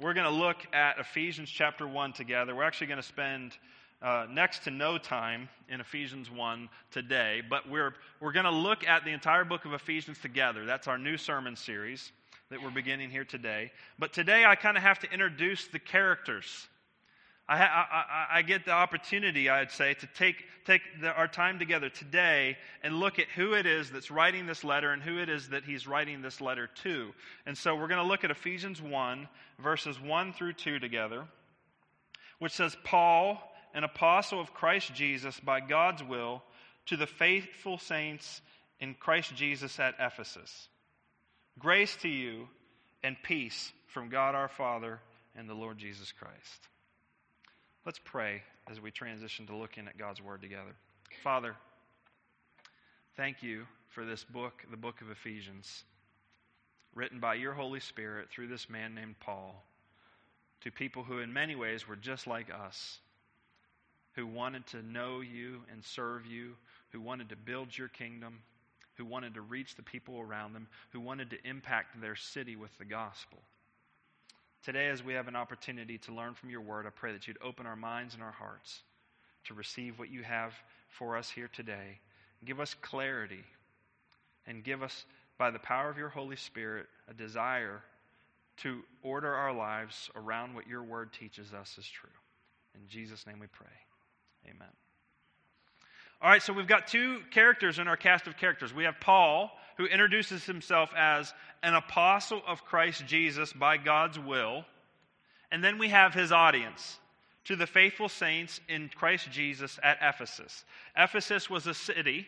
we're going to look at Ephesians chapter 1 together. We're actually going to spend uh, next to no time in Ephesians 1 today, but we're, we're going to look at the entire book of Ephesians together. That's our new sermon series that we're beginning here today. But today I kind of have to introduce the characters. I, I, I, get the opportunity, I'd say, to take, take the, our time together today and look at who it is that's writing this letter and who it is that he's writing this letter to. And so we're going to look at Ephesians 1, verses 1 through 2 together, which says, Paul, an apostle of Christ Jesus by God's will, to the faithful saints in Christ Jesus at Ephesus. Grace to you and peace from God our Father and the Lord Jesus Christ. Let's pray as we transition to looking at God's Word together. Father, thank you for this book, the book of Ephesians, written by your Holy Spirit through this man named Paul to people who, in many ways, were just like us who wanted to know you and serve you, who wanted to build your kingdom, who wanted to reach the people around them, who wanted to impact their city with the gospel. Today, as we have an opportunity to learn from your word, I pray that you'd open our minds and our hearts to receive what you have for us here today. Give us clarity and give us, by the power of your Holy Spirit, a desire to order our lives around what your word teaches us is true. In Jesus' name we pray. Amen. All right, so we've got two characters in our cast of characters. We have Paul, who introduces himself as an apostle of Christ Jesus by God's will. And then we have his audience to the faithful saints in Christ Jesus at Ephesus. Ephesus was a city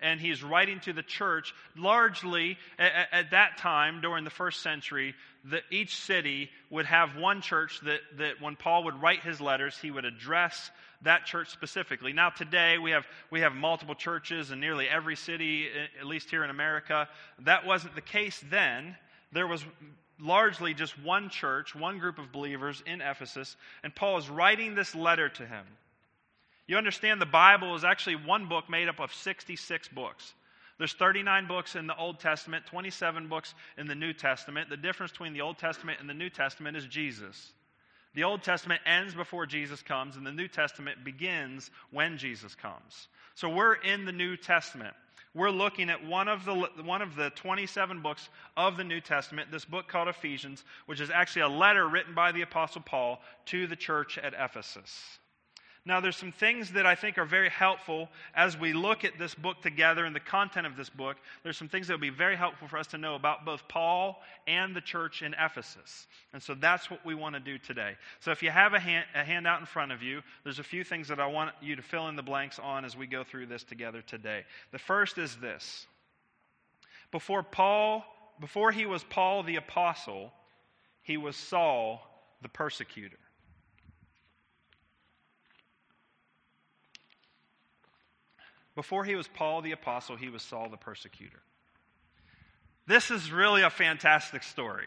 and he's writing to the church largely at, at, that time during the first century that each city would have one church that, that when paul would write his letters he would address that church specifically. Now today we have we have multiple churches in nearly every city at least here in america. That wasn't the case then. There was largely just one church one group of believers in ephesus and paul is writing this letter to him you understand the Bible is actually one book made up of 66 books. There's 39 books in the Old Testament, 27 books in the New Testament. The difference between the Old Testament and the New Testament is Jesus. The Old Testament ends before Jesus comes, and the New Testament begins when Jesus comes. So we're in the New Testament. We're looking at one of the one of the 27 books of the New Testament, this book called Ephesians, which is actually a letter written by the apostle Paul to the church at Ephesus. Now, there's some things that I think are very helpful as we look at this book together and the content of this book. There's some things that will be very helpful for us to know about both Paul and the church in Ephesus. And so that's what we want to do today. So if you have a, hand, a handout in front of you, there's a few things that I want you to fill in the blanks on as we go through this together today. The first is this Before Paul, before he was Paul the apostle, he was Saul the persecutor. Before he was Paul the apostle, he was Saul the persecutor. This is really a fantastic story.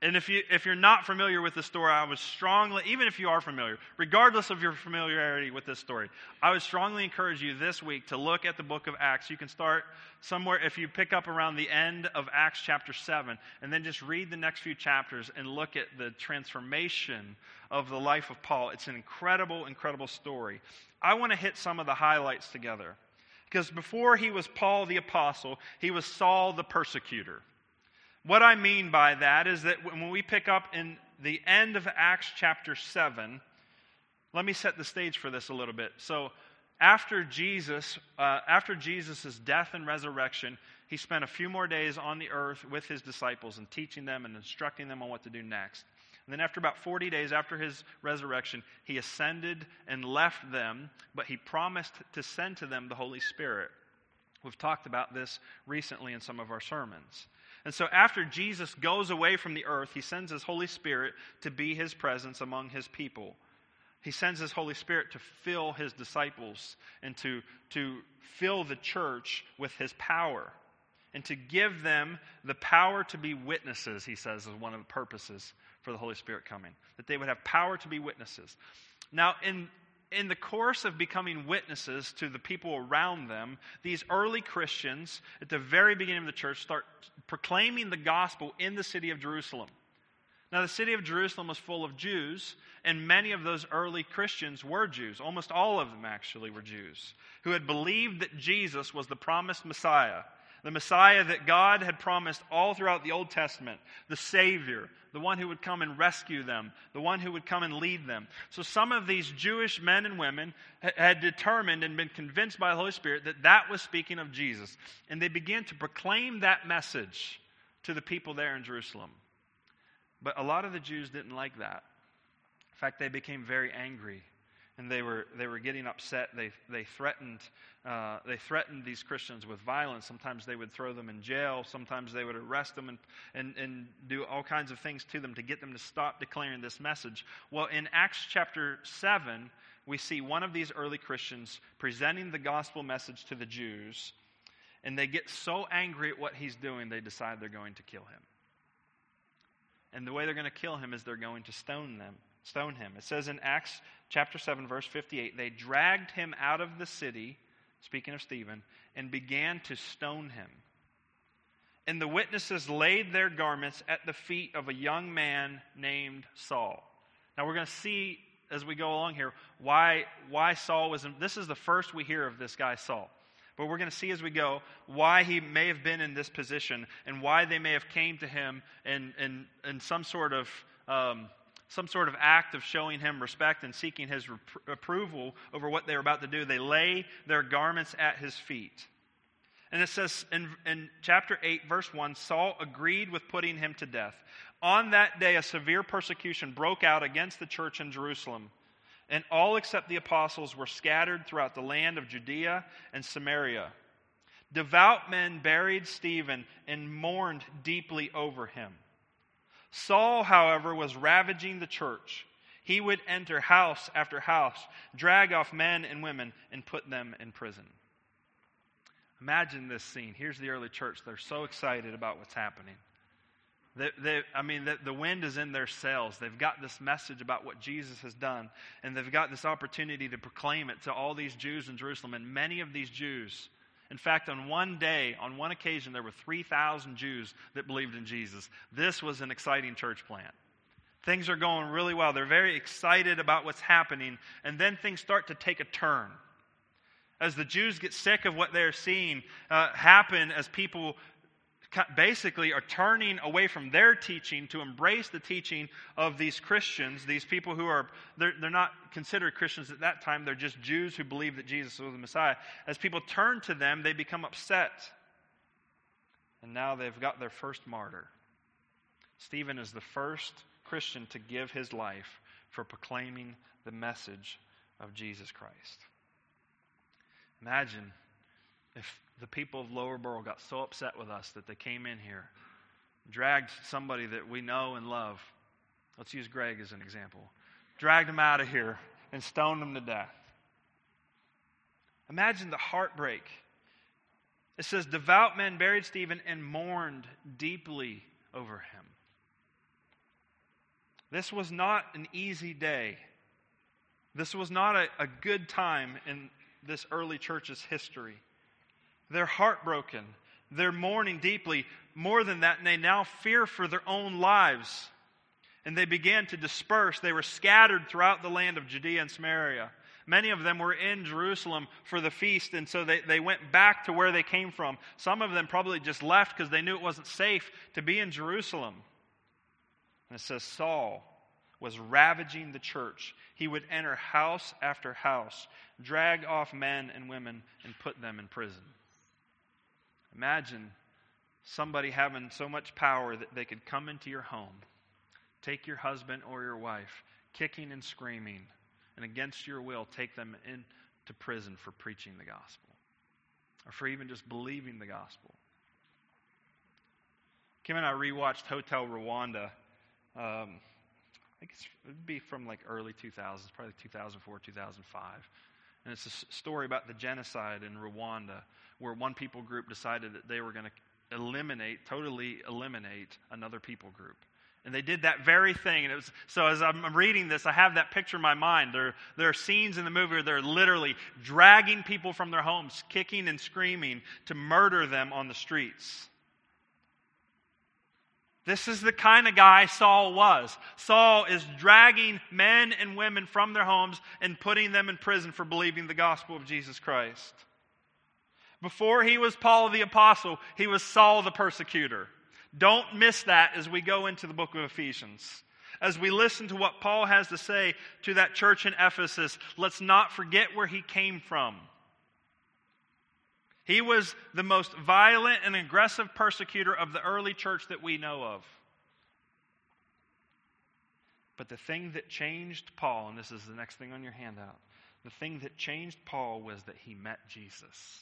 And if, you, if you're not familiar with the story, I would strongly, even if you are familiar, regardless of your familiarity with this story, I would strongly encourage you this week to look at the book of Acts. You can start somewhere, if you pick up around the end of Acts chapter 7, and then just read the next few chapters and look at the transformation of the life of Paul. It's an incredible, incredible story. I want to hit some of the highlights together. Because before he was Paul the apostle, he was Saul the persecutor. What I mean by that is that when we pick up in the end of Acts chapter 7, let me set the stage for this a little bit. So, after Jesus, uh, after Jesus' death and resurrection, he spent a few more days on the earth with his disciples and teaching them and instructing them on what to do next. And then, after about 40 days after his resurrection, he ascended and left them, but he promised to send to them the Holy Spirit. We've talked about this recently in some of our sermons. And so, after Jesus goes away from the earth, he sends his Holy Spirit to be his presence among his people. He sends his Holy Spirit to fill his disciples and to, to fill the church with his power and to give them the power to be witnesses, he says, is one of the purposes for the Holy Spirit coming, that they would have power to be witnesses. Now, in in the course of becoming witnesses to the people around them, these early Christians at the very beginning of the church start proclaiming the gospel in the city of Jerusalem. Now, the city of Jerusalem was full of Jews, and many of those early Christians were Jews. Almost all of them actually were Jews, who had believed that Jesus was the promised Messiah, the Messiah that God had promised all throughout the Old Testament, the Savior, the one who would come and rescue them, the one who would come and lead them. So, some of these Jewish men and women had determined and been convinced by the Holy Spirit that that was speaking of Jesus. And they began to proclaim that message to the people there in Jerusalem. But a lot of the Jews didn't like that. In fact, they became very angry and they were, they were getting upset. They, they, threatened, uh, they threatened these Christians with violence. Sometimes they would throw them in jail. Sometimes they would arrest them and, and, and do all kinds of things to them to get them to stop declaring this message. Well, in Acts chapter 7, we see one of these early Christians presenting the gospel message to the Jews, and they get so angry at what he's doing, they decide they're going to kill him. And the way they're going to kill him is they're going to stone them, stone him. It says in Acts chapter 7 verse 58, they dragged him out of the city, speaking of Stephen, and began to stone him. And the witnesses laid their garments at the feet of a young man named Saul. Now we're going to see as we go along here why why Saul was in, this is the first we hear of this guy Saul. But we're going to see as we go why he may have been in this position and why they may have came to him in, in, in some sort of um, some sort of act of showing him respect and seeking his rep- approval over what they were about to do. They lay their garments at his feet. And it says in, in chapter 8, verse 1 Saul agreed with putting him to death. On that day, a severe persecution broke out against the church in Jerusalem and all except the apostles were scattered throughout the land of Judea and Samaria. Devout men buried Stephen and mourned deeply over him. Saul, however, was ravaging the church. He would enter house after house, drag off men and women, and put them in prison. Imagine this scene. Here's the early church. They're so excited about what's happening. They, they, I mean, the, the wind is in their sails. They've got this message about what Jesus has done, and they've got this opportunity to proclaim it to all these Jews in Jerusalem. And many of these Jews, in fact, on one day, on one occasion, there were 3,000 Jews that believed in Jesus. This was an exciting church plant. Things are going really well. They're very excited about what's happening, and then things start to take a turn. As the Jews get sick of what they're seeing uh, happen, as people basically are turning away from their teaching to embrace the teaching of these Christians, these people who are, they're, they're not considered Christians at that time, they're just Jews who believe that Jesus was the Messiah. As people turn to them, they become upset. And now they've got their first martyr. Stephen is the first Christian to give his life for proclaiming the message of Jesus Christ. Imagine if the people of Lower Burrell got so upset with us that they came in here, dragged somebody that we know and love. Let's use Greg as an example. Dragged him out of here and stoned him to death. Imagine the heartbreak. It says, Devout men buried Stephen and mourned deeply over him. This was not an easy day. This was not a, a good time in this early church's history. They're heartbroken. They're mourning deeply. More than that, and they now fear for their own lives. And they began to disperse. They were scattered throughout the land of Judea and Samaria. Many of them were in Jerusalem for the feast, and so they, they went back to where they came from. Some of them probably just left because they knew it wasn't safe to be in Jerusalem. And it says Saul was ravaging the church. He would enter house after house, drag off men and women, and put them in prison. Imagine somebody having so much power that they could come into your home, take your husband or your wife, kicking and screaming, and against your will, take them into prison for preaching the gospel or for even just believing the gospel. Kim and I rewatched Hotel Rwanda. Um, I think it would be from like early 2000s, probably 2004, 2005. And it's a story about the genocide in Rwanda where one people group decided that they were going to eliminate, totally eliminate another people group. And they did that very thing. And it was, so as I'm reading this, I have that picture in my mind. There, there are scenes in the movie where they're literally dragging people from their homes, kicking and screaming to murder them on the streets. This is the kind of guy Saul was. Saul is dragging men and women from their homes and putting them in prison for believing the gospel of Jesus Christ. Before he was Paul the apostle, he was Saul the persecutor. Don't miss that as we go into the book of Ephesians. As we listen to what Paul has to say to that church in Ephesus, let's not forget where he came from. He was the most violent and aggressive persecutor of the early church that we know of. But the thing that changed Paul, and this is the next thing on your handout, the thing that changed Paul was that he met Jesus.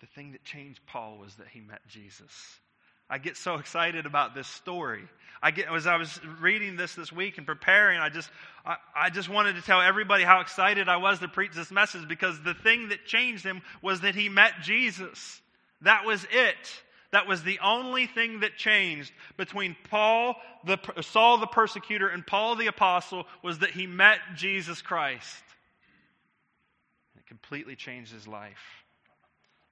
The thing that changed Paul was that he met Jesus. I get so excited about this story. I get, as I was reading this this week and preparing, I just, I, I, just wanted to tell everybody how excited I was to preach this message because the thing that changed him was that he met Jesus. That was it. That was the only thing that changed between Paul, the, Saul the persecutor, and Paul the apostle was that he met Jesus Christ. It completely changed his life.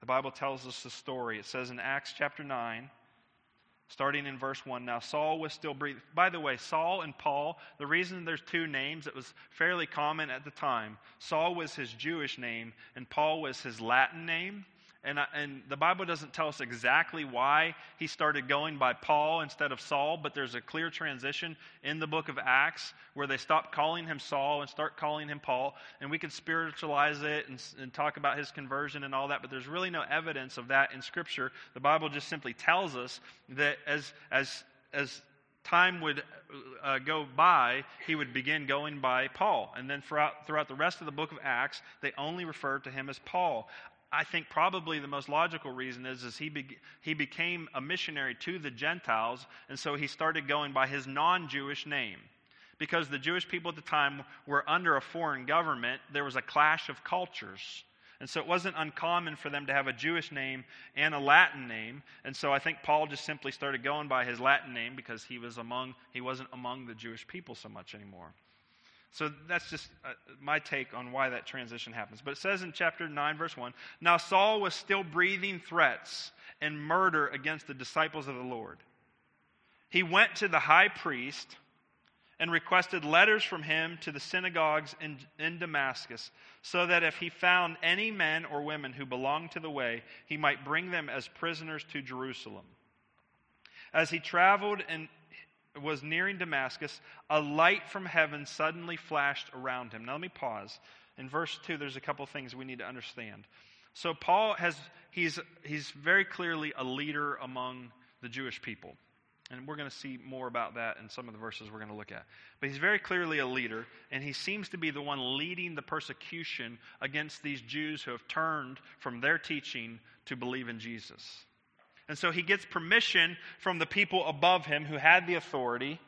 The Bible tells us the story. It says in Acts chapter 9, starting in verse 1 now saul was still breathing by the way saul and paul the reason there's two names it was fairly common at the time saul was his jewish name and paul was his latin name and, I, and the Bible doesn't tell us exactly why he started going by Paul instead of Saul, but there's a clear transition in the book of Acts where they stop calling him Saul and start calling him Paul. And we can spiritualize it and, and talk about his conversion and all that, but there's really no evidence of that in Scripture. The Bible just simply tells us that as, as, as time would uh, go by, he would begin going by Paul. And then throughout, throughout the rest of the book of Acts, they only refer to him as Paul. I think probably the most logical reason is, is he, be, he became a missionary to the Gentiles, and so he started going by his non Jewish name. Because the Jewish people at the time were under a foreign government, there was a clash of cultures. And so it wasn't uncommon for them to have a Jewish name and a Latin name. And so I think Paul just simply started going by his Latin name because he was among he wasn't among the Jewish people so much anymore. So that's just uh, my take on why that transition happens. But it says in chapter 9, verse 1 Now Saul was still breathing threats and murder against the disciples of the Lord. He went to the high priest and requested letters from him to the synagogues in, in Damascus, so that if he found any men or women who belonged to the way, he might bring them as prisoners to Jerusalem. As he traveled and was nearing Damascus, a light from heaven suddenly flashed around him. Now let me pause. In verse 2, there's a couple things we need to understand. So Paul has he's he's very clearly a leader among the Jewish people. And we're going to see more about that in some of the verses we're going to look at. But he's very clearly a leader, and he seems to be the one leading the persecution against these Jews who have turned from their teaching to believe in Jesus. And so he gets permission from the people above him who had the authority,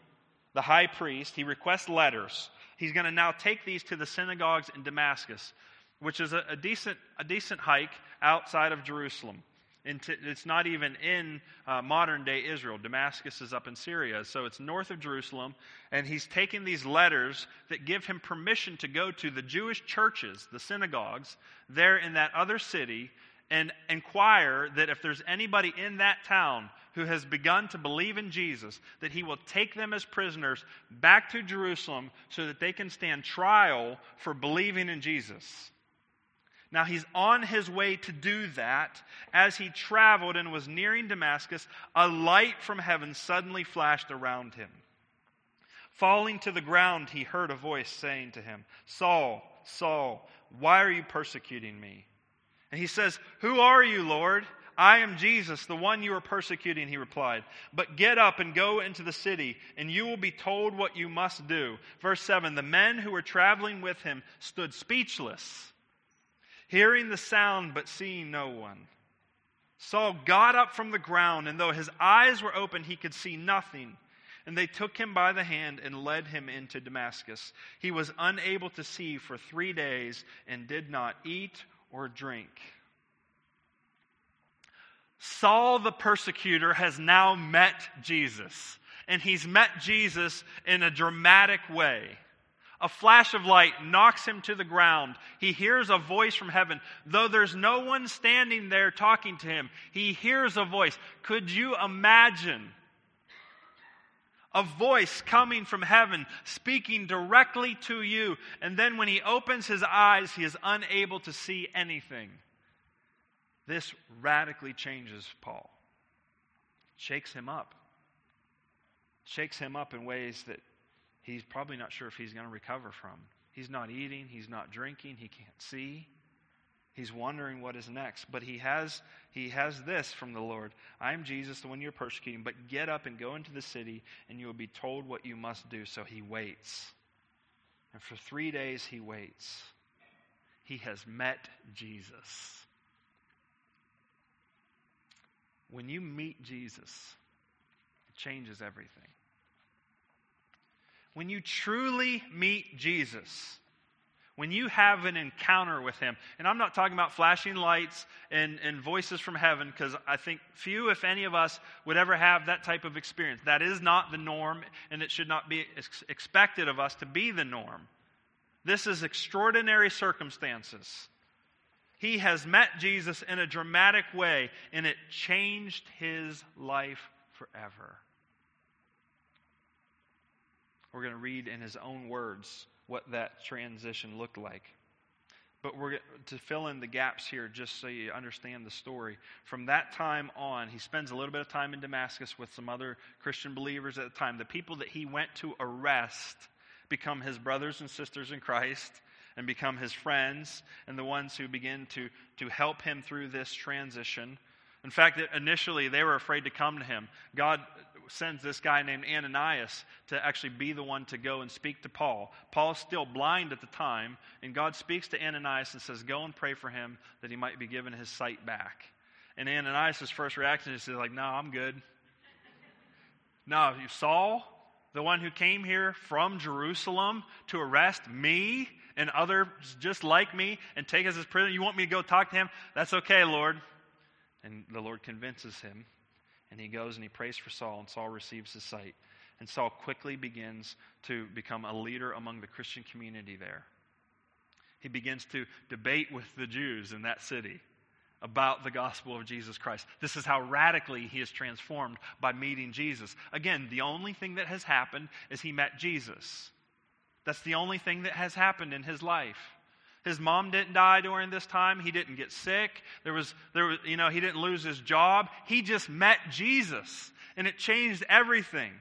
the high priest. He requests letters. He's going to now take these to the synagogues in Damascus, which is a, a decent, a decent hike outside of Jerusalem. it's not even in uh, modern day Israel. Damascus is up in Syria, so it's north of Jerusalem. And he's taking these letters that give him permission to go to the Jewish churches, the synagogues, there in that other city, and inquire that if there's anybody in that town who has begun to believe in Jesus, that he will take them as prisoners back to Jerusalem so that they can stand trial for believing in Jesus. Now he's on his way to do that. As he traveled and was nearing Damascus, a light from heaven suddenly flashed around him. Falling to the ground, he heard a voice saying to him, Saul, Saul, why are you persecuting me? And he says, Who are you, Lord? I am Jesus, the one you are persecuting, he replied. But get up and go into the city, and you will be told what you must do. Verse 7 The men who were traveling with him stood speechless, hearing the sound but seeing no one. Saul got up from the ground, and though his eyes were open, he could see nothing. And they took him by the hand and led him into Damascus. He was unable to see for three days and did not eat or drink. Saul the persecutor has now met Jesus, and he's met Jesus in a dramatic way. A flash of light knocks him to the ground. He hears a voice from heaven. Though there's no one standing there talking to him, he hears a voice. Could you imagine a voice coming from heaven speaking directly to you? And then when he opens his eyes, he is unable to see anything. This radically changes Paul, shakes him up, shakes him up in ways that he's probably not sure if he's going to recover from. He's not eating, he's not drinking, he can't see. He's wondering what is next. But he has, he has this from the Lord I am Jesus, the one you're persecuting, but get up and go into the city, and you will be told what you must do. So he waits. And for three days he waits. He has met Jesus. When you meet Jesus, it changes everything. When you truly meet Jesus, when you have an encounter with him, and I'm not talking about flashing lights and, and voices from heaven, because I think few, if any of us, would ever have that type of experience. That is not the norm, and it should not be ex- expected of us to be the norm. This is extraordinary circumstances. He has met Jesus in a dramatic way, and it changed his life forever. We're going to read in his own words what that transition looked like. But we're to fill in the gaps here just so you understand the story. From that time on, he spends a little bit of time in Damascus with some other Christian believers at the time. The people that he went to arrest become his brothers and sisters in Christ and become his friends and the ones who begin to, to help him through this transition. In fact, initially they were afraid to come to him. God sends this guy named Ananias to actually be the one to go and speak to Paul. Paul's still blind at the time, and God speaks to Ananias and says, Go and pray for him that he might be given his sight back. And Ananias' first reaction is like, No, I'm good. no, you Saul, the one who came here from Jerusalem to arrest me and others just like me and take us as prisoner. You want me to go talk to him? That's okay, Lord. And the Lord convinces him and he goes and he prays for Saul, and Saul receives his sight. And Saul quickly begins to become a leader among the Christian community there. He begins to debate with the Jews in that city about the gospel of Jesus Christ. This is how radically he is transformed by meeting Jesus. Again, the only thing that has happened is he met Jesus. That's the only thing that has happened in his life. His mom didn't die during this time. He didn't get sick. There was, there was, you know, he didn't lose his job. He just met Jesus, and it changed everything.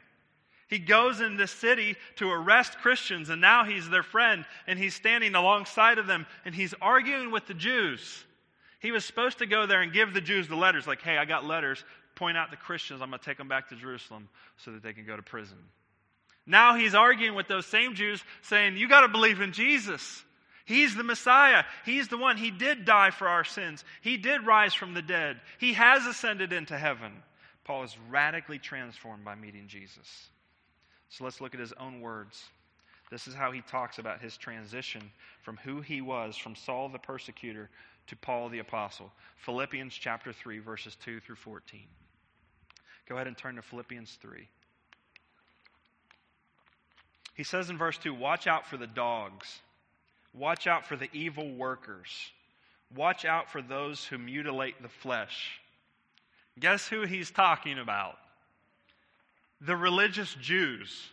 He goes in this city to arrest Christians, and now he's their friend, and he's standing alongside of them, and he's arguing with the Jews. He was supposed to go there and give the Jews the letters, like, hey, I got letters. Point out the Christians. I'm going to take them back to Jerusalem so that they can go to prison. Now he's arguing with those same Jews, saying, You got to believe in Jesus. He's the Messiah. He's the one. He did die for our sins. He did rise from the dead. He has ascended into heaven. Paul is radically transformed by meeting Jesus. So let's look at his own words. This is how he talks about his transition from who he was, from Saul the persecutor, to Paul the apostle. Philippians chapter 3, verses 2 through 14. Go ahead and turn to Philippians 3. He says in verse 2 Watch out for the dogs Watch out for the evil workers. Watch out for those who mutilate the flesh. Guess who he's talking about? The religious Jews.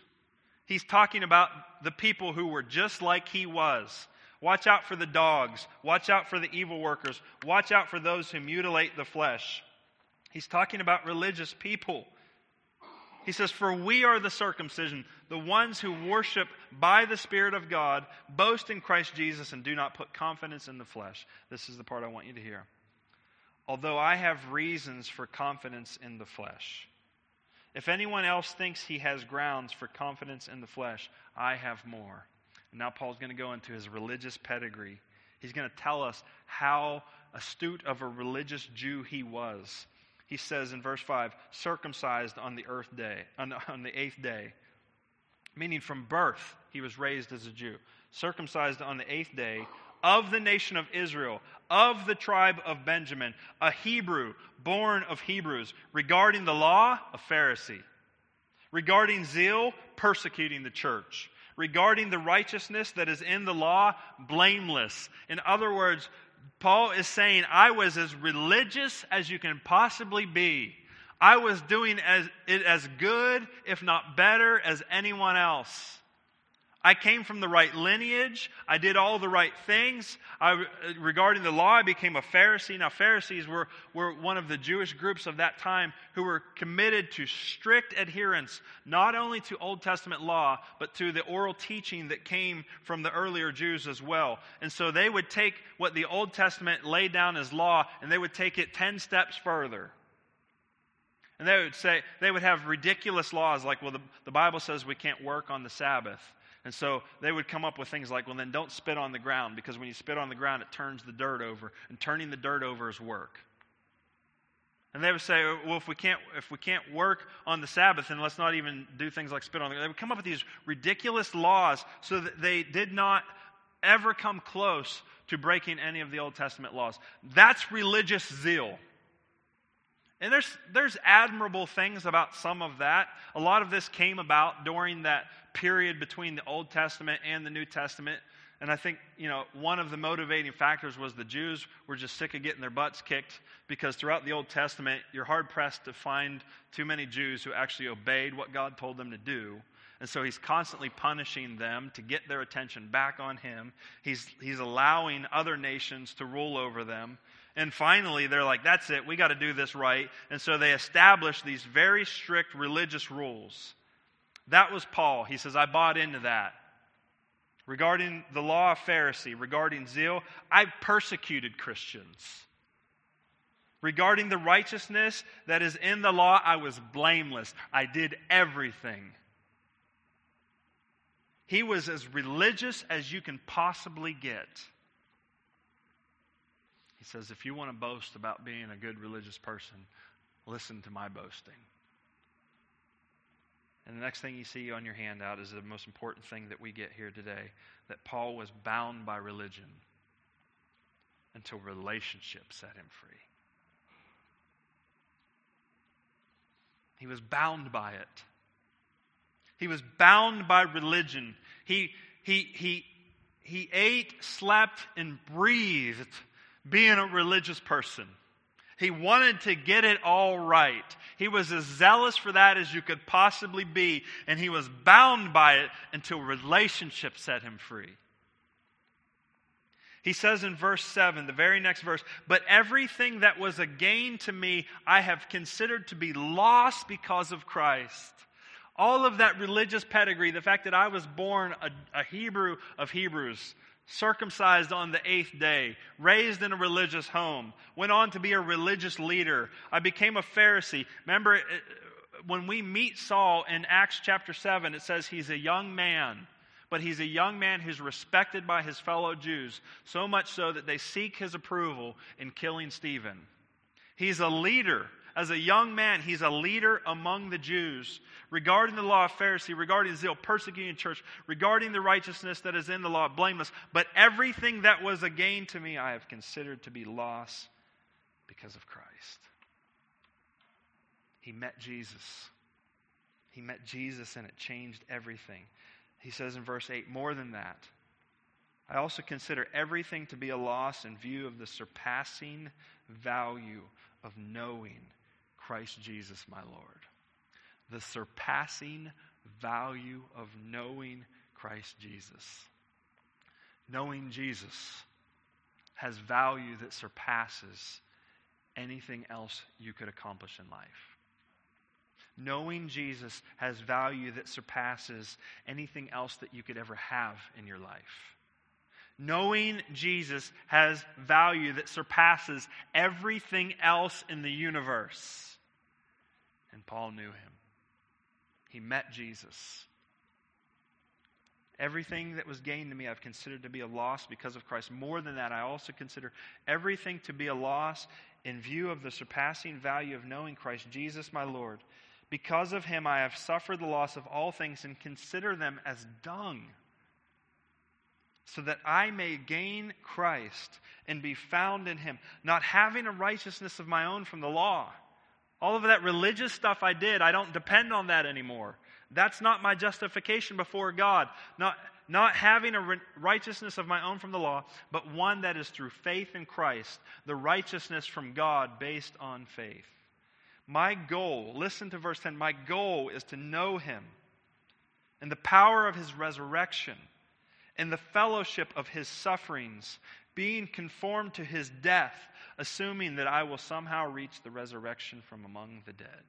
He's talking about the people who were just like he was. Watch out for the dogs. Watch out for the evil workers. Watch out for those who mutilate the flesh. He's talking about religious people. He says, For we are the circumcision, the ones who worship by the Spirit of God, boast in Christ Jesus, and do not put confidence in the flesh. This is the part I want you to hear. Although I have reasons for confidence in the flesh. If anyone else thinks he has grounds for confidence in the flesh, I have more. And now Paul's going to go into his religious pedigree. He's going to tell us how astute of a religious Jew he was he says in verse 5 circumcised on the earth day on, on the eighth day meaning from birth he was raised as a jew circumcised on the eighth day of the nation of israel of the tribe of benjamin a hebrew born of hebrews regarding the law a pharisee regarding zeal persecuting the church regarding the righteousness that is in the law, blameless. In other words, Paul is saying, I was as religious as you can possibly be. I was doing as, it as good, if not better, as anyone else. I came from the right lineage. I did all the right things. I, uh, regarding the law, I became a Pharisee. Now, Pharisees were, were one of the Jewish groups of that time who were committed to strict adherence, not only to Old Testament law, but to the oral teaching that came from the earlier Jews as well. And so they would take what the Old Testament laid down as law and they would take it 10 steps further. And they would say, they would have ridiculous laws like, well, the, the Bible says we can't work on the Sabbath. And so they would come up with things like, well, then don't spit on the ground because when you spit on the ground, it turns the dirt over, and turning the dirt over is work. And they would say, well, if we can't, if we can't work on the Sabbath, then let's not even do things like spit on the ground. They would come up with these ridiculous laws so that they did not ever come close to breaking any of the Old Testament laws. That's religious zeal. And there's, there's admirable things about some of that. A lot of this came about during that period between the Old Testament and the New Testament. And I think, you know, one of the motivating factors was the Jews were just sick of getting their butts kicked because throughout the Old Testament, you're hard pressed to find too many Jews who actually obeyed what God told them to do. And so he's constantly punishing them to get their attention back on him. He's, he's allowing other nations to rule over them. And finally, they're like, that's it, we got to do this right. And so they establish these very strict religious rules. That was Paul. He says, I bought into that. Regarding the law of Pharisee, regarding zeal, I persecuted Christians. Regarding the righteousness that is in the law, I was blameless. I did everything. He was as religious as you can possibly get. He says, if you want to boast about being a good religious person, listen to my boasting. And the next thing you see on your handout is the most important thing that we get here today that Paul was bound by religion until relationship set him free. He was bound by it. He was bound by religion. He, he, he, he ate, slept, and breathed being a religious person. He wanted to get it all right. He was as zealous for that as you could possibly be, and he was bound by it until relationship set him free. He says in verse 7, the very next verse, But everything that was a gain to me, I have considered to be lost because of Christ. All of that religious pedigree, the fact that I was born a, a Hebrew of Hebrews, circumcised on the eighth day, raised in a religious home, went on to be a religious leader. I became a Pharisee. Remember, when we meet Saul in Acts chapter 7, it says he's a young man, but he's a young man who's respected by his fellow Jews, so much so that they seek his approval in killing Stephen. He's a leader as a young man, he's a leader among the Jews. Regarding the law of Pharisee, regarding zeal, persecuting church, regarding the righteousness that is in the law, blameless. But everything that was a gain to me, I have considered to be loss because of Christ. He met Jesus. He met Jesus and it changed everything. He says in verse 8, more than that, I also consider everything to be a loss in view of the surpassing value of knowing Christ Jesus my Lord. The surpassing value of knowing Christ Jesus. Knowing Jesus has value that surpasses anything else you could accomplish in life. Knowing Jesus has value that surpasses anything else that you could ever have in your life. Knowing Jesus has value that surpasses everything else in the universe. And Paul knew him. He met Jesus. Everything that was gained to me, I've considered to be a loss because of Christ. More than that, I also consider everything to be a loss in view of the surpassing value of knowing Christ Jesus my Lord. Because of him, I have suffered the loss of all things and consider them as dung, so that I may gain Christ and be found in him, not having a righteousness of my own from the law all of that religious stuff I did, I don't depend on that anymore. That's not my justification before God. Not, not having a righteousness of my own from the law, but one that is through faith in Christ, the righteousness from God based on faith. My goal, listen to verse 10, my goal is to know him and the power of his resurrection and the fellowship of his sufferings, being conformed to his death, assuming that I will somehow reach the resurrection from among the dead.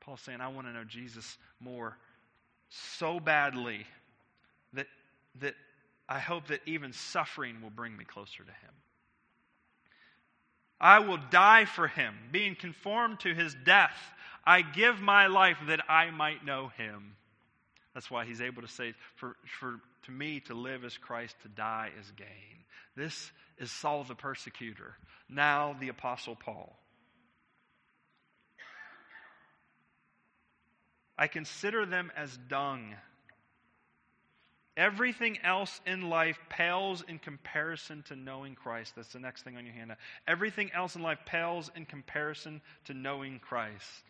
Paul's saying, I want to know Jesus more so badly that, that I hope that even suffering will bring me closer to him. I will die for him, being conformed to his death. I give my life that I might know him. That's why he's able to say, for, for to me to live as Christ, to die is gain. This is Saul the persecutor, now the Apostle Paul. I consider them as dung. Everything else in life pales in comparison to knowing Christ. That's the next thing on your hand. Everything else in life pales in comparison to knowing Christ.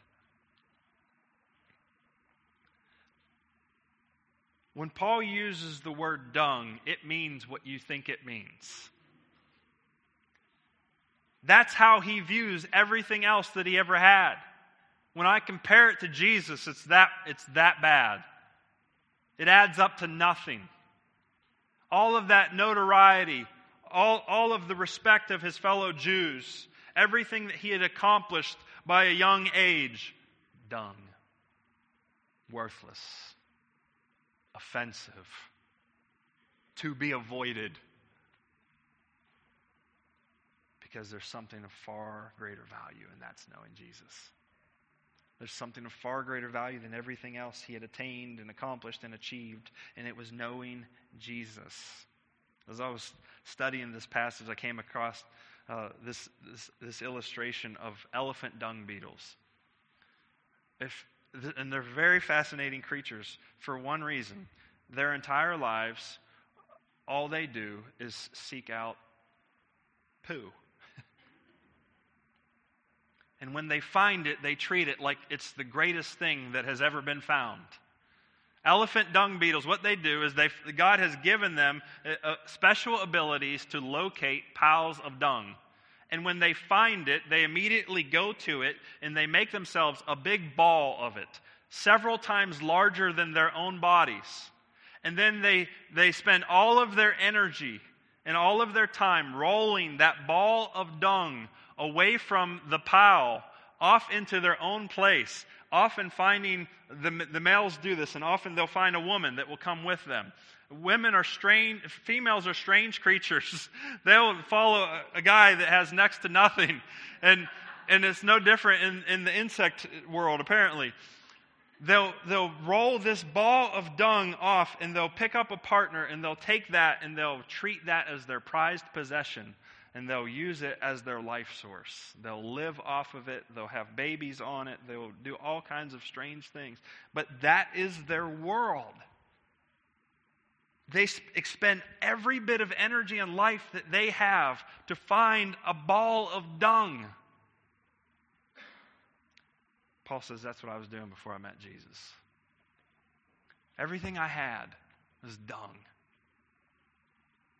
When Paul uses the word dung, it means what you think it means. That's how he views everything else that he ever had. When I compare it to Jesus, it's that, it's that bad. It adds up to nothing. All of that notoriety, all, all of the respect of his fellow Jews, everything that he had accomplished by a young age, dung, worthless, offensive, to be avoided. Because there's something of far greater value, and that's knowing Jesus. There's something of far greater value than everything else he had attained and accomplished and achieved, and it was knowing Jesus. As I was studying this passage, I came across uh, this, this, this illustration of elephant dung beetles. If, and they're very fascinating creatures for one reason. Their entire lives, all they do is seek out poo. And when they find it, they treat it like it's the greatest thing that has ever been found. Elephant dung beetles, what they do is they, God has given them uh, uh, special abilities to locate piles of dung. And when they find it, they immediately go to it and they make themselves a big ball of it, several times larger than their own bodies. And then they, they spend all of their energy and all of their time rolling that ball of dung away from the pile, off into their own place. Often finding the, the males do this, and often they'll find a woman that will come with them. Women are strange, females are strange creatures. They'll follow a, guy that has next to nothing. And, and it's no different in, in the insect world, apparently they'll, they'll roll this ball of dung off and they'll pick up a partner and they'll take that and they'll treat that as their prized possession and they'll use it as their life source. They'll live off of it, they'll have babies on it, they'll do all kinds of strange things. But that is their world. They expend every bit of energy and life that they have to find a ball of dung. Paul says that's what I was doing before I met Jesus. Everything I had was dung.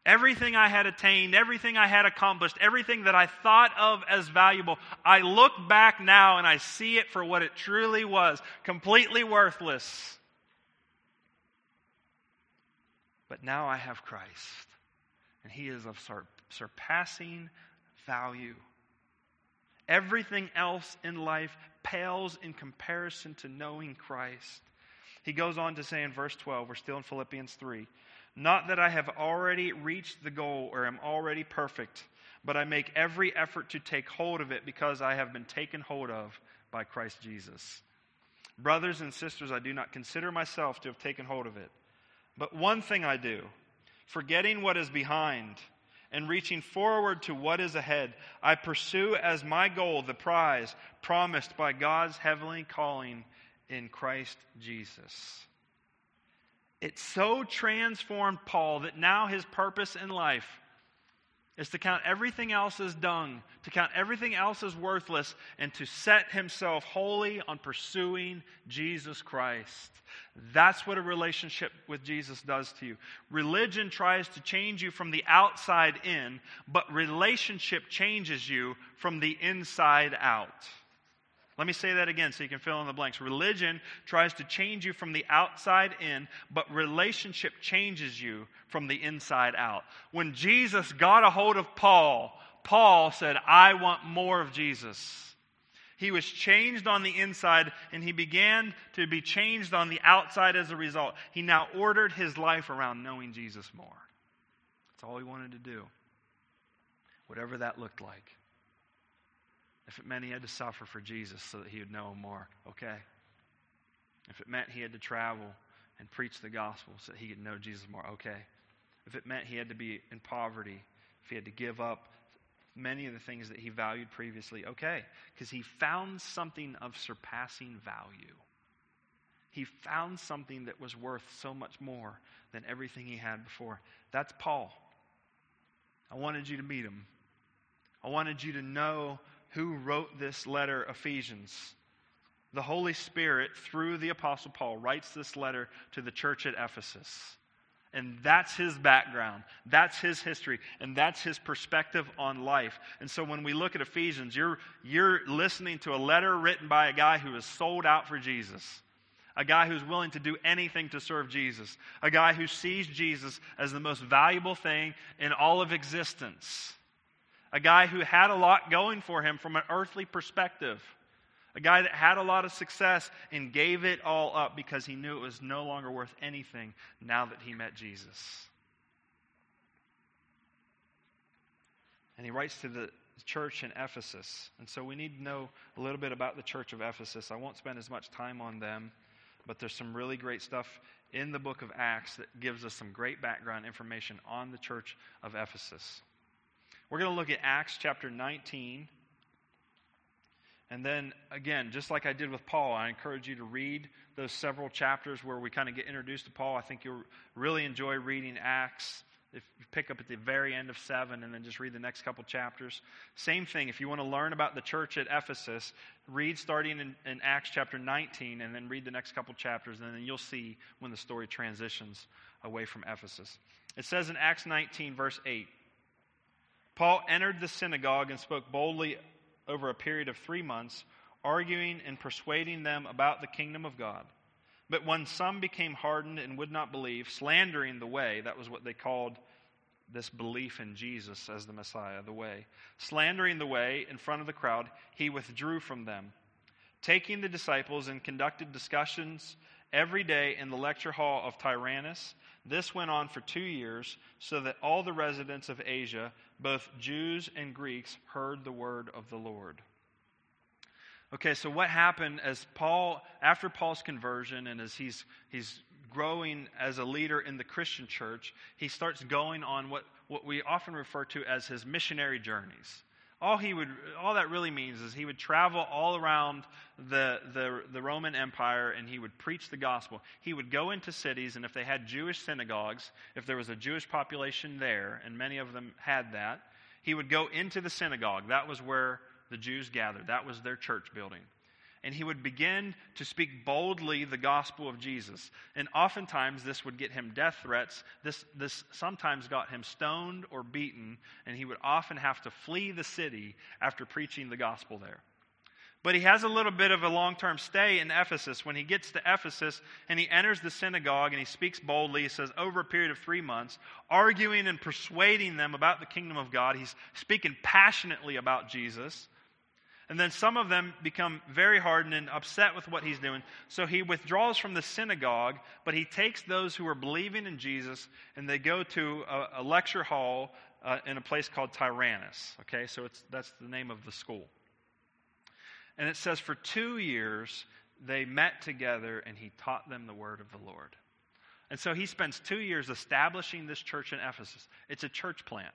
Everything I had attained, everything I had accomplished, everything that I thought of as valuable, I look back now and I see it for what it truly was completely worthless. But now I have Christ, and He is of surpassing value. Everything else in life pales in comparison to knowing Christ. He goes on to say in verse 12, we're still in Philippians 3 not that I have already reached the goal or am already perfect, but I make every effort to take hold of it because I have been taken hold of by Christ Jesus. Brothers and sisters, I do not consider myself to have taken hold of it. But one thing I do, forgetting what is behind and reaching forward to what is ahead, I pursue as my goal the prize promised by God's heavenly calling in Christ Jesus. It so transformed Paul that now his purpose in life is to count everything else as dung, to count everything else as worthless, and to set himself wholly on pursuing Jesus Christ. That's what a relationship with Jesus does to you. Religion tries to change you from the outside in, but relationship changes you from the inside out. Let me say that again so you can fill in the blanks. Religion tries to change you from the outside in, but relationship changes you from the inside out. When Jesus got a hold of Paul, Paul said, I want more of Jesus. He was changed on the inside and he began to be changed on the outside as a result. He now ordered his life around knowing Jesus more. That's all he wanted to do, whatever that looked like. If it meant he had to suffer for Jesus so that he would know him more, okay. If it meant he had to travel and preach the gospel so that he could know Jesus more, okay. If it meant he had to be in poverty, if he had to give up many of the things that he valued previously, okay. Because he found something of surpassing value. He found something that was worth so much more than everything he had before. That's Paul. I wanted you to meet him. I wanted you to know who wrote this letter, Ephesians. The Holy Spirit, through the Apostle Paul, writes this letter to the church at Ephesus. And that's his background. That's his history. And that's his perspective on life. And so when we look at Ephesians, you're, you're listening to a letter written by a guy who is sold out for Jesus, a guy who's willing to do anything to serve Jesus, a guy who sees Jesus as the most valuable thing in all of existence a guy who had a lot going for him from an earthly perspective, a guy that had a lot of success and gave it all up because he knew it was no longer worth anything now that he met Jesus. And he writes to the church in Ephesus. And so we need to know a little bit about the church of Ephesus. I won't spend as much time on them, but there's some really great stuff in the book of Acts that gives us some great background information on the church of Ephesus. We're going to look at Acts chapter 19. And then, again, just like I did with Paul, I encourage you to read those several chapters where we kind of get introduced to Paul. I think you'll really enjoy reading Acts. If you pick up at the very end of 7 and then just read the next couple chapters. Same thing, if you want to learn about the church at Ephesus, read starting in, in Acts chapter 19 and then read the next couple chapters, and then you'll see when the story transitions away from Ephesus. It says in Acts 19, verse 8 Paul entered the synagogue and spoke boldly over a period of three months, arguing and persuading them about the kingdom of God. But when some became hardened and would not believe, slandering the way, that was what they called this belief in Jesus as the Messiah, the way, slandering the way in front of the crowd, he withdrew from them. Taking the disciples and conducted discussions every day in the lecture hall of Tyrannus. This went on for two years, so that all the residents of Asia, both Jews and Greeks, heard the word of the Lord. Okay, so what happened as Paul, after Paul's conversion and as he's, he's growing as a leader in the Christian church, he starts going on what, what we often refer to as his missionary journeys all he would all that really means is he would travel all around the, the, the roman empire and he would preach the gospel. He would go into cities and if they had jewish synagogues if there was a jewish population there and many of them had that he would go into the synagogue. That was where the jews gathered. That was their church building and he would begin to speak boldly the gospel of Jesus. And oftentimes this would get him death threats. This, this sometimes got him stoned or beaten, and he would often have to flee the city after preaching the gospel there. But he has a little bit of a long term stay in Ephesus. When he gets to Ephesus and he enters the synagogue and he speaks boldly, he says, over a period of three months, arguing and persuading them about the kingdom of God. He's speaking passionately about Jesus. And then some of them become very hardened and upset with what he's doing. So he withdraws from the synagogue, but he takes those who are believing in Jesus and they go to a, a lecture hall uh, in a place called Tyrannus. Okay, so that's the name of the school. And it says for two years they met together and he taught them the word of the Lord. And so he spends two years establishing this church in Ephesus. It's a church plant.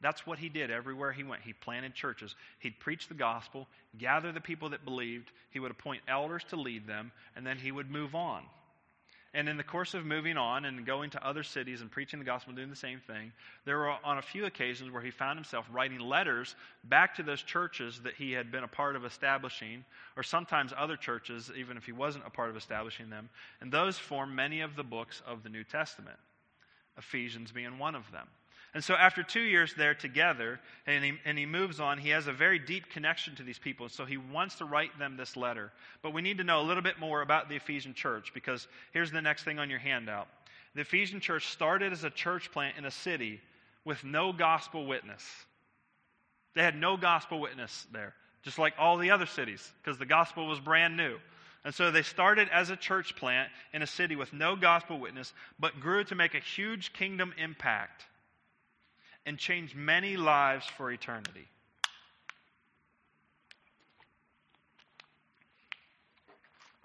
That's what he did everywhere he went. He planted churches. He'd preach the gospel, gather the people that believed. He would appoint elders to lead them, and then he would move on. And in the course of moving on and going to other cities and preaching the gospel and doing the same thing, there were on a few occasions where he found himself writing letters back to those churches that he had been a part of establishing, or sometimes other churches, even if he wasn't a part of establishing them. And those form many of the books of the New Testament, Ephesians being one of them. And so, after two years there together, and he, and he moves on, he has a very deep connection to these people. So, he wants to write them this letter. But we need to know a little bit more about the Ephesian church because here's the next thing on your handout. The Ephesian church started as a church plant in a city with no gospel witness. They had no gospel witness there, just like all the other cities, because the gospel was brand new. And so they started as a church plant in a city with no gospel witness, but grew to make a huge kingdom impact and change many lives for eternity.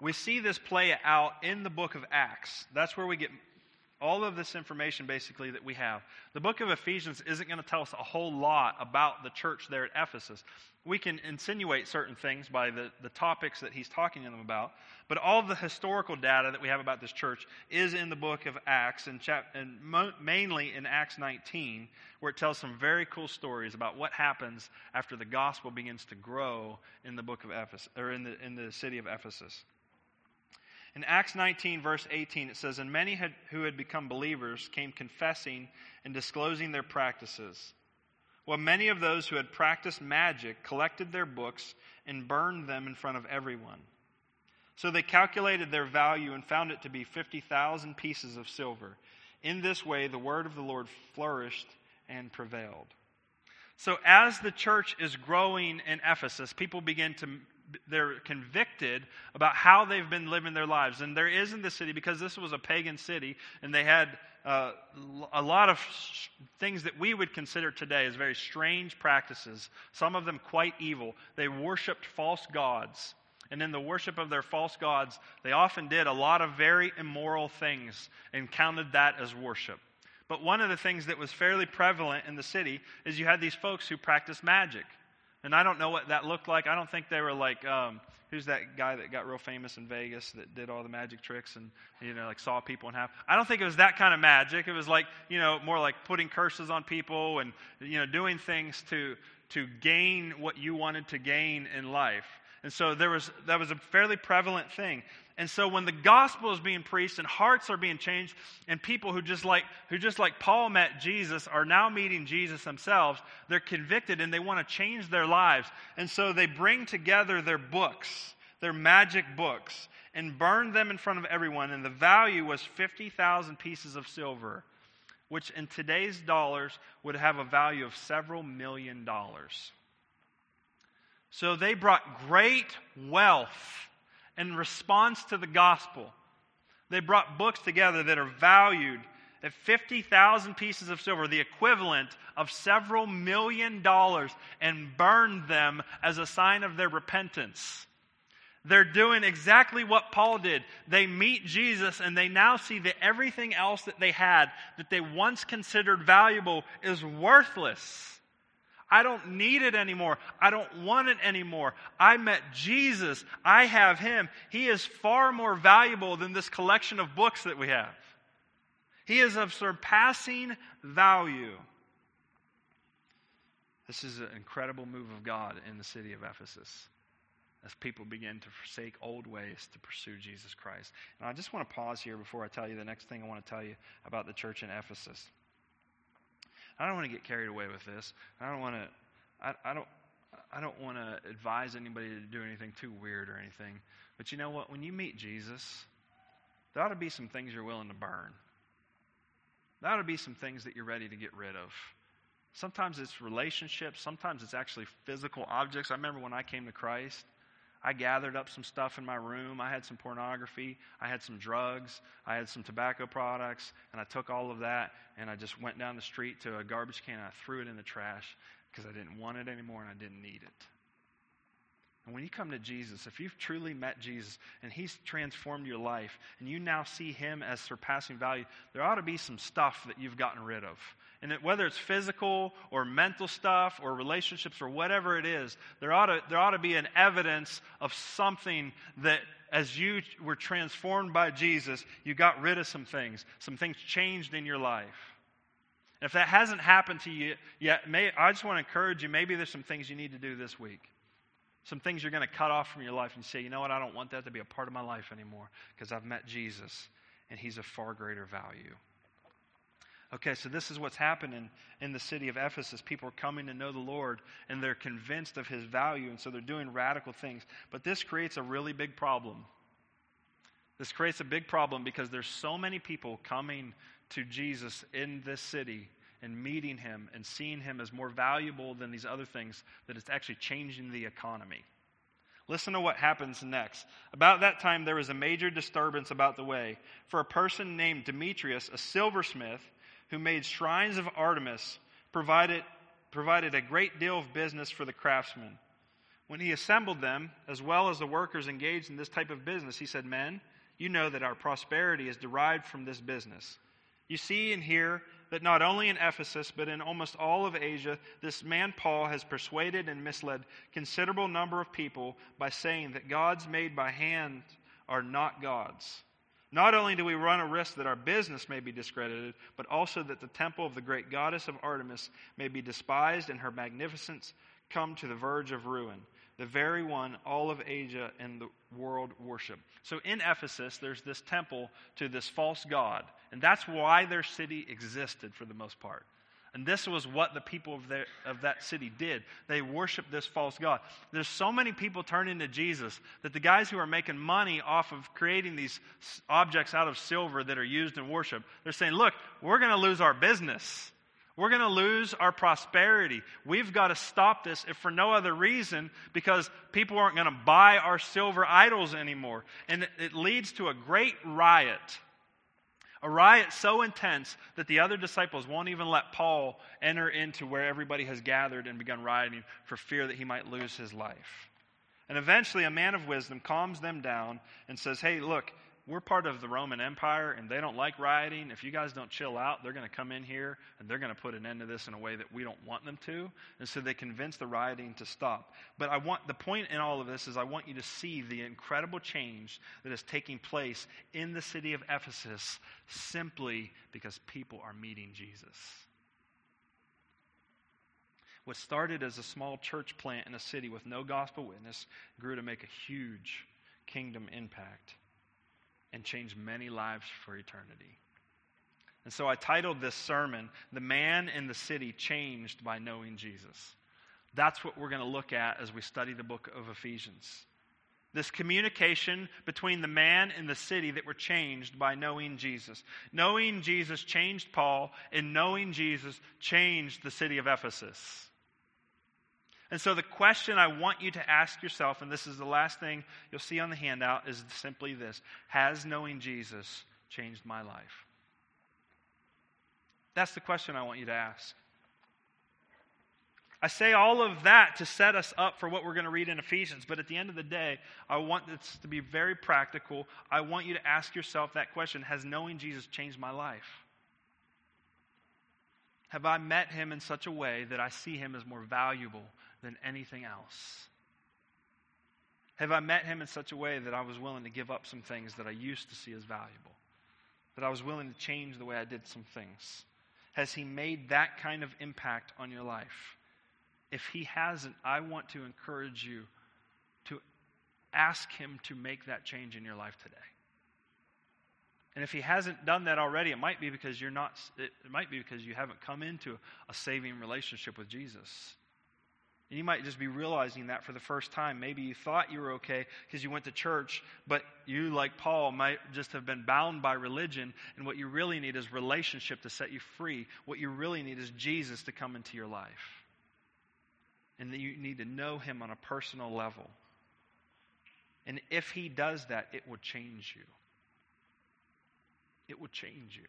We see this play out in the book of Acts. That's where we get all of this information basically that we have. The book of Ephesians isn't going to tell us a whole lot about the church there at Ephesus. We can insinuate certain things by the, the topics that he's talking to them about, but all of the historical data that we have about this church is in the book of Acts, and, chap- and mo- mainly in Acts 19, where it tells some very cool stories about what happens after the gospel begins to grow in the book of Ephesus, or in the, in the city of Ephesus. In Acts 19, verse 18, it says, And many had, who had become believers came confessing and disclosing their practices. Well, many of those who had practiced magic collected their books and burned them in front of everyone. So they calculated their value and found it to be 50,000 pieces of silver. In this way, the word of the Lord flourished and prevailed. So, as the church is growing in Ephesus, people begin to they're convicted about how they've been living their lives. And there is in the city, because this was a pagan city, and they had uh, a lot of things that we would consider today as very strange practices, some of them quite evil. They worshiped false gods. And in the worship of their false gods, they often did a lot of very immoral things and counted that as worship. But one of the things that was fairly prevalent in the city is you had these folks who practiced magic. And I don't know what that looked like. I don't think they were like, um, who's that guy that got real famous in Vegas that did all the magic tricks and, you know, like saw people in half? I don't think it was that kind of magic. It was like, you know, more like putting curses on people and, you know, doing things to, to gain what you wanted to gain in life. And so there was, that was a fairly prevalent thing. And so when the gospel is being preached and hearts are being changed, and people who just like who just like Paul met Jesus are now meeting Jesus themselves, they're convicted and they want to change their lives. And so they bring together their books, their magic books, and burn them in front of everyone. And the value was 50,000 pieces of silver, which in today's dollars would have a value of several million dollars. So they brought great wealth in response to the gospel. They brought books together that are valued at 50,000 pieces of silver, the equivalent of several million dollars, and burned them as a sign of their repentance. They're doing exactly what Paul did. They meet Jesus and they now see that everything else that they had, that they once considered valuable, is worthless. I don't need it anymore. I don't want it anymore. I met Jesus. I have him. He is far more valuable than this collection of books that we have. He is of surpassing value. This is an incredible move of God in the city of Ephesus as people begin to forsake old ways to pursue Jesus Christ. And I just want to pause here before I tell you the next thing I want to tell you about the church in Ephesus. I don't want to get carried away with this. I don't want to. I, I don't. I don't want to advise anybody to do anything too weird or anything. But you know what? When you meet Jesus, there ought to be some things you're willing to burn. There ought to be some things that you're ready to get rid of. Sometimes it's relationships, sometimes it's actually physical objects. I remember when I came to Christ, I gathered up some stuff in my room. I had some pornography. I had some drugs. I had some tobacco products. And I took all of that and I just went down the street to a garbage can and I threw it in the trash because I didn't want it anymore and I didn't need it. And when you come to Jesus, if you've truly met Jesus and He's transformed your life and you now see Him as surpassing value, there ought to be some stuff that you've gotten rid of. And whether it's physical or mental stuff or relationships or whatever it is, there ought, to, there ought to be an evidence of something that as you were transformed by Jesus, you got rid of some things. Some things changed in your life. If that hasn't happened to you yet, may, I just want to encourage you maybe there's some things you need to do this week. Some things you're going to cut off from your life and say, you know what, I don't want that to be a part of my life anymore because I've met Jesus and he's of far greater value. Okay, so this is what's happening in the city of Ephesus. People are coming to know the Lord and they're convinced of his value, and so they're doing radical things. But this creates a really big problem. This creates a big problem because there's so many people coming to Jesus in this city and meeting him and seeing him as more valuable than these other things that it's actually changing the economy. Listen to what happens next. About that time, there was a major disturbance about the way, for a person named Demetrius, a silversmith, who made shrines of Artemis, provided, provided a great deal of business for the craftsmen. When he assembled them, as well as the workers engaged in this type of business, he said, Men, you know that our prosperity is derived from this business. You see and hear that not only in Ephesus, but in almost all of Asia, this man Paul has persuaded and misled considerable number of people by saying that gods made by hand are not gods. Not only do we run a risk that our business may be discredited, but also that the temple of the great goddess of Artemis may be despised and her magnificence come to the verge of ruin, the very one all of Asia and the world worship. So in Ephesus, there's this temple to this false god, and that's why their city existed for the most part. And this was what the people of, their, of that city did. They worshiped this false God. There's so many people turning to Jesus that the guys who are making money off of creating these objects out of silver that are used in worship, they're saying, look, we're going to lose our business. We're going to lose our prosperity. We've got to stop this, if for no other reason, because people aren't going to buy our silver idols anymore. And it, leads to a great riot a riot so intense that the other disciples won't even let Paul enter into where everybody has gathered and begun rioting for fear that he might lose his life. And eventually, a man of wisdom calms them down and says, Hey, look, we're part of the Roman Empire and they don't like rioting. If you guys don't chill out, they're going to come in here and they're going to put an end to this in a way that we don't want them to. And so they convince the rioting to stop. But I want the point in all of this is I want you to see the incredible change that is taking place in the city of Ephesus simply because people are meeting Jesus. What started as a small church plant in a city with no gospel witness grew to make a huge kingdom impact and change many lives for eternity. And so I titled this sermon, The Man in the City Changed by Knowing Jesus. That's what we're going to look at as we study the book of Ephesians. This communication between the man and the city that were changed by knowing Jesus. Knowing Jesus changed Paul, and knowing Jesus changed the city of Ephesus. And so, the question I want you to ask yourself, and this is the last thing you'll see on the handout, is simply this Has knowing Jesus changed my life? That's the question I want you to ask. I say all of that to set us up for what we're going to read in Ephesians, but at the end of the day, I want this to be very practical. I want you to ask yourself that question Has knowing Jesus changed my life? Have I met him in such a way that I see him as more valuable than anything else? Have I met him in such a way that I was willing to give up some things that I used to see as valuable? That I was willing to change the way I did some things? Has he made that kind of impact on your life? If he hasn't, I want to encourage you to ask him to make that change in your life today. And if he hasn't done that already, it might be because you're not it, might be because you haven't come into a saving relationship with Jesus. And you might just be realizing that for the first time. Maybe you thought you were okay because you went to church, but you, like Paul, might just have been bound by religion. And what you really need is relationship to set you free. What you really need is Jesus to come into your life. And that you need to know him on a personal level. And if he does that, it will change you. It will change you.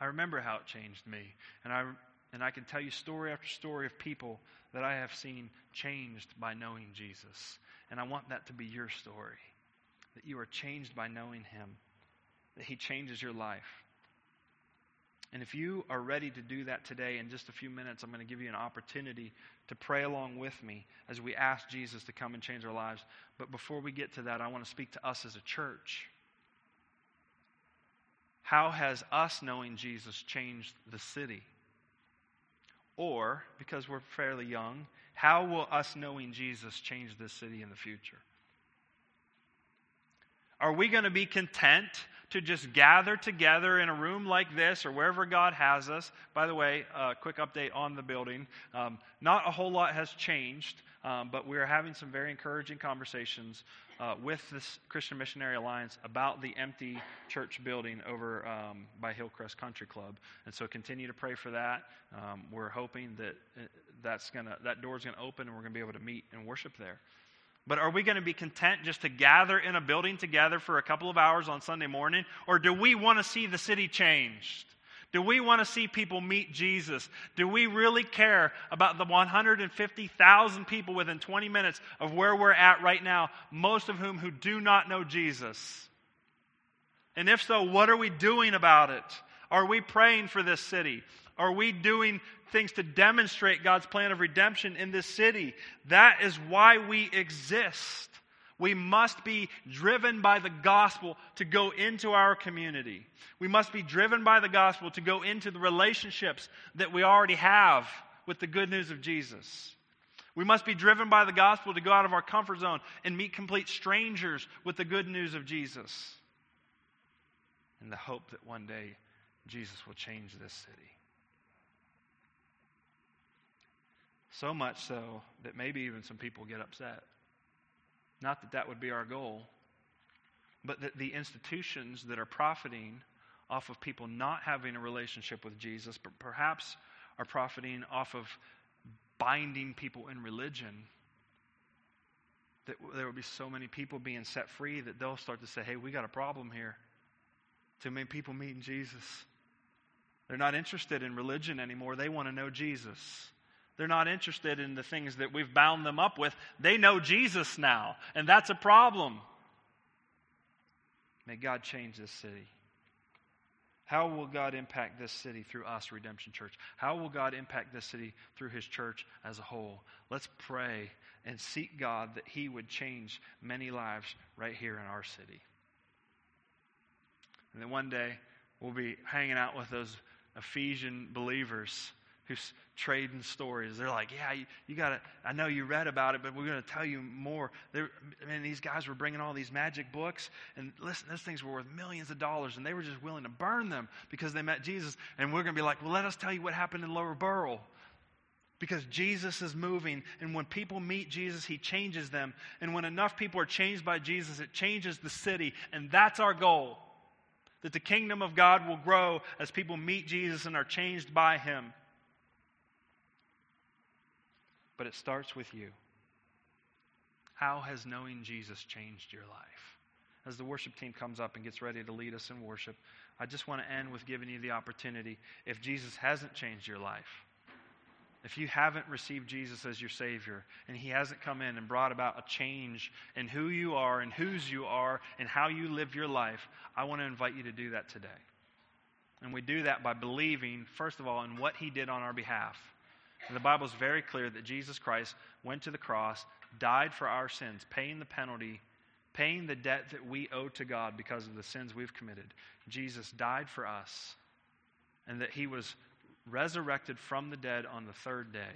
I remember how it changed me. And I and I can tell you story after story of people that I have seen changed by knowing Jesus. And I want that to be your story. That you are changed by knowing Him, that He changes your life. And if you are ready to do that today, in just a few minutes, I'm going to give you an opportunity to pray along with me as we ask Jesus to come and change our lives. But before we get to that, I want to speak to us as a church. How has us knowing Jesus changed the city? Or, because we're fairly young, how will us knowing Jesus change this city in the future? Are we going to be content to just gather together in a room like this or wherever God has us. By the way, a uh, quick update on the building. Um, not a whole lot has changed, um, but we're having some very encouraging conversations uh, with this Christian Missionary Alliance about the empty church building over um, by Hillcrest Country Club. And so continue to pray for that. Um, we're hoping that uh, that's gonna, that door's going to open and we're going to be able to meet and worship there. But are we going to be content just to gather in a building together for a couple of hours on Sunday morning? Or do we want to see the city changed? Do we want to see people meet Jesus? Do we really care about the 150,000 people within 20 minutes of where we're at right now, most of whom who do not know Jesus? And if so, what are we doing about it? Are we praying for this city? Are we doing things to demonstrate God's plan of redemption in this city? That is why we exist. We must be driven by the gospel to go into our community. We must be driven by the gospel to go into the relationships that we already have with the good news of Jesus. We must be driven by the gospel to go out of our comfort zone and meet complete strangers with the good news of Jesus. In the hope that one day Jesus will change this city. So much so that maybe even some people get upset. Not that that would be our goal, but that the institutions that are profiting off of people not having a relationship with Jesus, but perhaps are profiting off of binding people in religion, that there will be so many people being set free that they'll start to say, hey, we got a problem here. Too many people meeting Jesus. They're not interested in religion anymore. They want to know Jesus. They're not interested in the things that we've bound them up with. They know Jesus now, and that's a problem. May God change this city. How will God impact this city through us, Redemption Church? How will God impact this city through His church as a whole? Let's pray and seek God that He would change many lives right here in our city. And then one day, we'll be hanging out with those Ephesian believers who's trading stories. They're like, yeah, you, you got to, I know you read about it, but we're going to tell you more. They're, I mean, these guys were bringing all these magic books, and listen, those things were worth millions of dollars, and they were just willing to burn them because they met Jesus. And we're going to be like, well, let us tell you what happened in Lower Burrell. Because Jesus is moving, and when people meet Jesus, he changes them. And when enough people are changed by Jesus, it changes the city. And that's our goal that the kingdom of God will grow as people meet Jesus and are changed by him but it starts with you. How has knowing Jesus changed your life? As the worship team comes up and gets ready to lead us in worship, I just want to end with giving you the opportunity if Jesus hasn't changed your life, if you haven't received Jesus as your Savior and He hasn't come in and brought about a change in who you are and whose you are and how you live your life, I want to invite you to do that today. And we do that by believing, first of all, in what He did on our behalf. And the Bible is very clear that Jesus Christ went to the cross, died for our sins, paying the penalty, paying the debt that we owe to God because of the sins we've committed. Jesus died for us, and that he was resurrected from the dead on the third day,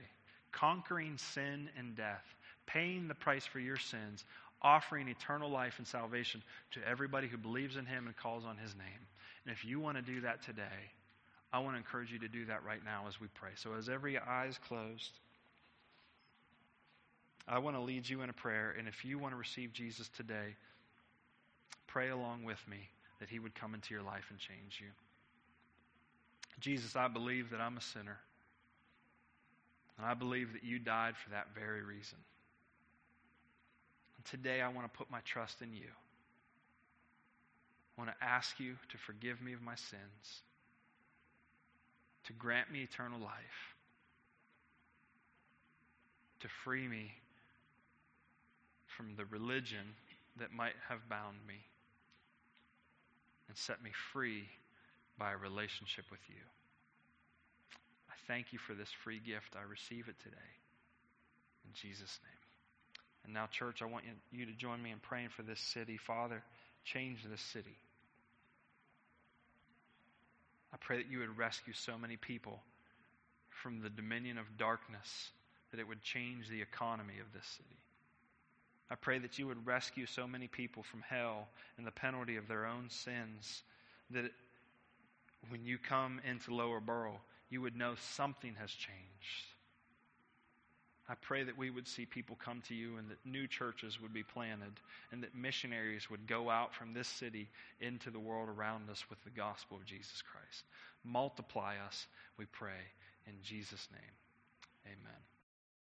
conquering sin and death, paying the price for your sins, offering eternal life and salvation to everybody who believes in him and calls on his name. And if you want to do that today, I want to encourage you to do that right now as we pray. So, as every eye is closed, I want to lead you in a prayer. And if you want to receive Jesus today, pray along with me that he would come into your life and change you. Jesus, I believe that I'm a sinner. And I believe that you died for that very reason. And today I want to put my trust in you. I want to ask you to forgive me of my sins to grant me eternal life, to free me from the religion that might have bound me, and set me free by a relationship with you. I thank you for this free gift. I receive it today. In Jesus' name. And now, church, I want you to join me in praying for this city. Father, change this city. I pray that you would rescue so many people from the dominion of darkness, that it would change the economy of this city. I pray that you would rescue so many people from hell and the penalty of their own sins, that it, when you come into Lower Burrell, you would know something has changed. I pray that we would see people come to you and that new churches would be planted and that missionaries would go out from this city into the world around us with the gospel of Jesus Christ. Multiply us, we pray, in Jesus' name. Amen.